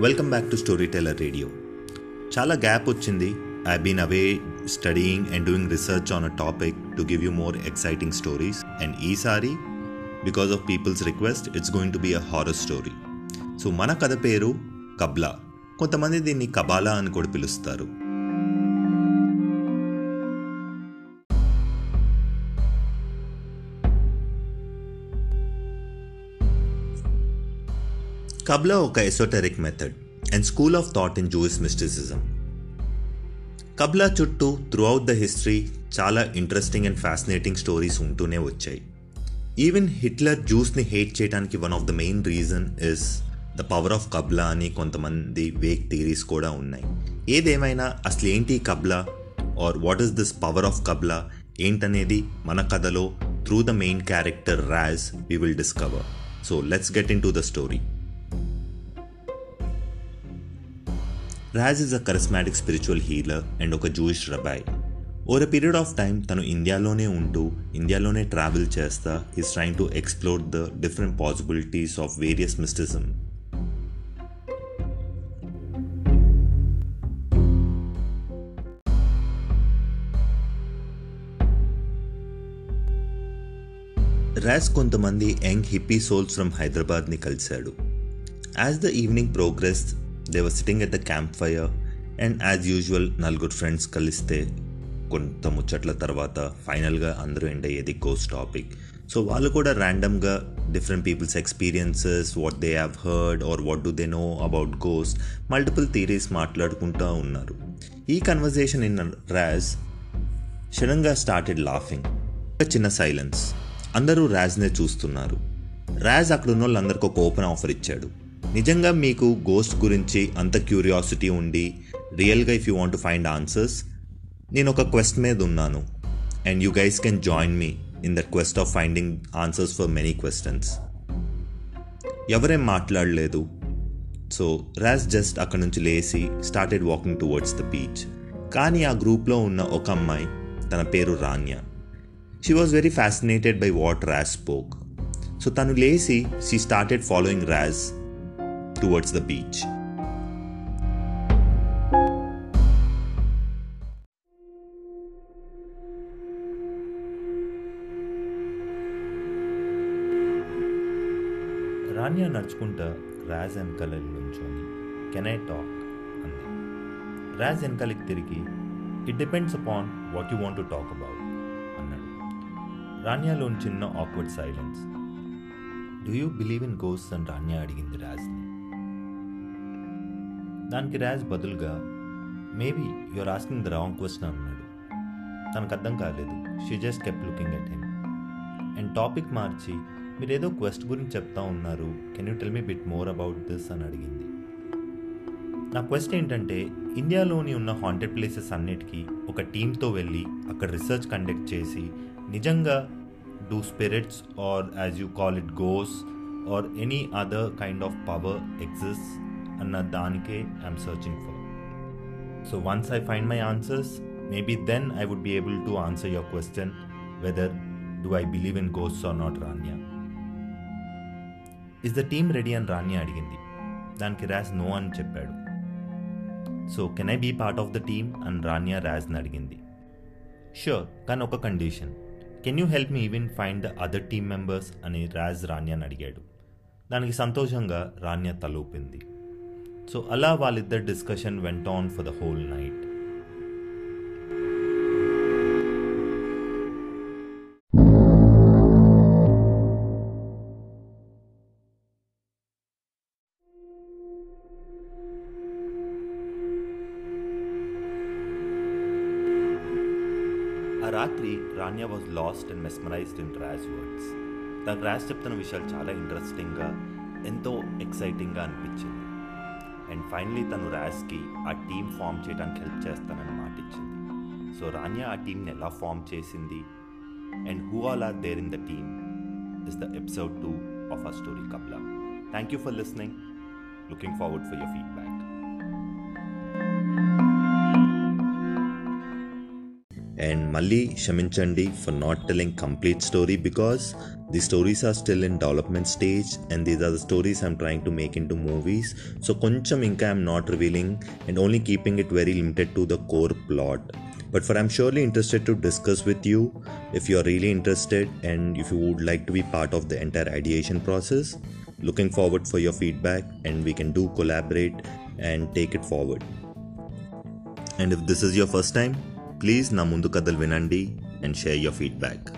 Welcome back to story teller radio చాలా gap వచ్చింది. I been away studying and doing research on a topic to give you more exciting stories and ఈసారి because of peoples request it's going to be a horror story so మన కథ పేరు కబ్లా. కొంతమంది దీన్ని Kabbalah అని కూడా పిలుస్తారు. కబ్లా ఒక esoteric method and school of thought in Jewish mysticism Kabbalah చుట్టూ త్రూఅవుట్ ద హిస్టరీ చాలా ఇంట్రెస్టింగ్ అండ్ ఫ్యాసినేటింగ్ స్టోరీస్ ఉంటూనే వచ్చాయి. ఈవెన్ హిట్లర్ జ్యూస్ని హేట్ చేయడానికి one of the main reason is the power of Kabbalah అని కొంతమంది weak theories కూడా ఉన్నాయి. ఏదేమైనా అసలు ఏంటి కబ్లా or what is this power of Kabbalah ఏంటనేది మన కథలో through the main character Raj we will discover so let's get into the story Raj is a charismatic spiritual healer and ఒక Jewish rabbi over period of time తను ఇండియాలోనే ఉంటూ ఇండియాలోనే travel చేస్తా is trying to explore the different possibilities of various mysticism Raj కొంతమంది young hippie souls from హైదరాబాద్ని కలిశాడు. As the evening progress they were sitting at the campfire and as usual నలుగురు friends కలిస్తే కొంత ముచ్చట్ల తర్వాత ఫైనల్గా అందరూ ఎండ్ అయ్యేది గోస్ట్ టాపిక్ సో వాళ్ళు కూడా ర్యాండమ్గా different peoples experiences what they have heard or what do they know about goes multiple theories మాట్లాడుకుంటూ ఉన్నారు. ఈ కన్వర్జేషన్ ఇన్ రాజ్ క్షణంగా స్టార్టెడ్ లాఫింగ్ ఒక చిన్న సైలెన్స్ అందరూ ర్యాజ్నే చూస్తున్నారు. ర్యాజ్ అక్కడ ఉన్న వాళ్ళందరికీ ఒక ఓపెన్ ఆఫర్ ఇచ్చాడు. నిజంగా మీకు గోస్ట్ గురించి అంత క్యూరియాసిటీ ఉండి రియల్గా if you want find answers నేను ఒక క్వెస్ట్ మీద ఉన్నాను. And you guys can join me in that quest of finding answers for many questions ఎవరేం మాట్లాడలేదు. సో రాజ్ జస్ట్ అక్కడ నుంచి లేచి started walking towards the beach కానీ ఆ గ్రూప్లో ఉన్న ఒక అమ్మాయి తన పేరు Ranya she was very fascinated by what Raj spoke so తను లేచి she started following Raj towards the beach. Ranya నడుచుకుంటా రాజ్ వెనకాల నుంచొని కెన్ ఐ టాక్? అంది. రాజ్ వెనకాలకి తిరిగి it depends upon what you want to talk about అన్నాడు. రాన్యాలోని చిన్న awkward silence. Do you believe in goes అని రాన్య అడిగింది రాజ్ని. దానికి రాజ్ బదులుగా maybe you're asking the wrong question అన్నాడు. తనకు అర్థం కాలేదు. She just kept looking at him. And topic మార్చి మీరు ఏదో క్వెస్ట్ గురించి చెప్తా ఉన్నారు. Can you tell me bit more about this అని అడిగింది. నా క్వెస్ట్ ఏంటంటే ఇండియాలోని ఉన్న హాంటెడ్ ప్లేసెస్ అన్నిటికీ ఒక టీంతో వెళ్ళి అక్కడ రీసెర్చ్ కండక్ట్ చేసి నిజంగా do spirits or as you call it goes or any other kind of power exist? అన్న దానికే I'm searching for so once I find my answers maybe then I would be able to answer your question whether do I believe in goes or not Ranya is the team ready అని రాన్యా అడిగింది. దానికి Raj no అని చెప్పాడు. So can I be part of the team అని రాణ్యా ర్యాజ్ని అడిగింది. Sure కానీ ఒక condition can you help me even find the other team members అని ర్యాజ్ రాణ్యాని అడిగాడు. దానికి సంతోషంగా రాన్య తలూపింది. సో అలా వాళ్ళిద్దరు discussion went on for the whole night ఆ రాత్రి Ranya was lost and mesmerised in Raj words తనకు రాజ్ చెప్తున్న విషయాలు చాలా ఇంట్రెస్టింగ్గా ఎంతో ఎక్సైటింగ్గా అనిపించింది అండ్ ఫైనలీ తను రాజ్కి ఆ టీం ఫామ్ చేయడానికి హెల్ప్ చేస్తానని మాట ఇచ్చింది సో రాన్య ఆ టీంని ఎలా ఫామ్ చేసింది? And who all are there in the team is the episode two of a story Kabbalah thank you for listening looking forward for your feedback and మళ్ళీ క్షమించండి for not telling complete story because the stories are still in development stage and these are the stories I'm trying to make into movies so కొంచెం ఇంకా I'm not revealing and only keeping it very limited to the core plot but for i'm surely interested to discuss with you if you are really interested and if you would like to be part of the entire ideation process looking forward for your feedback and we can do collaborate and take it forward and if this is your first time please na mundu kadal vinandi and share your feedback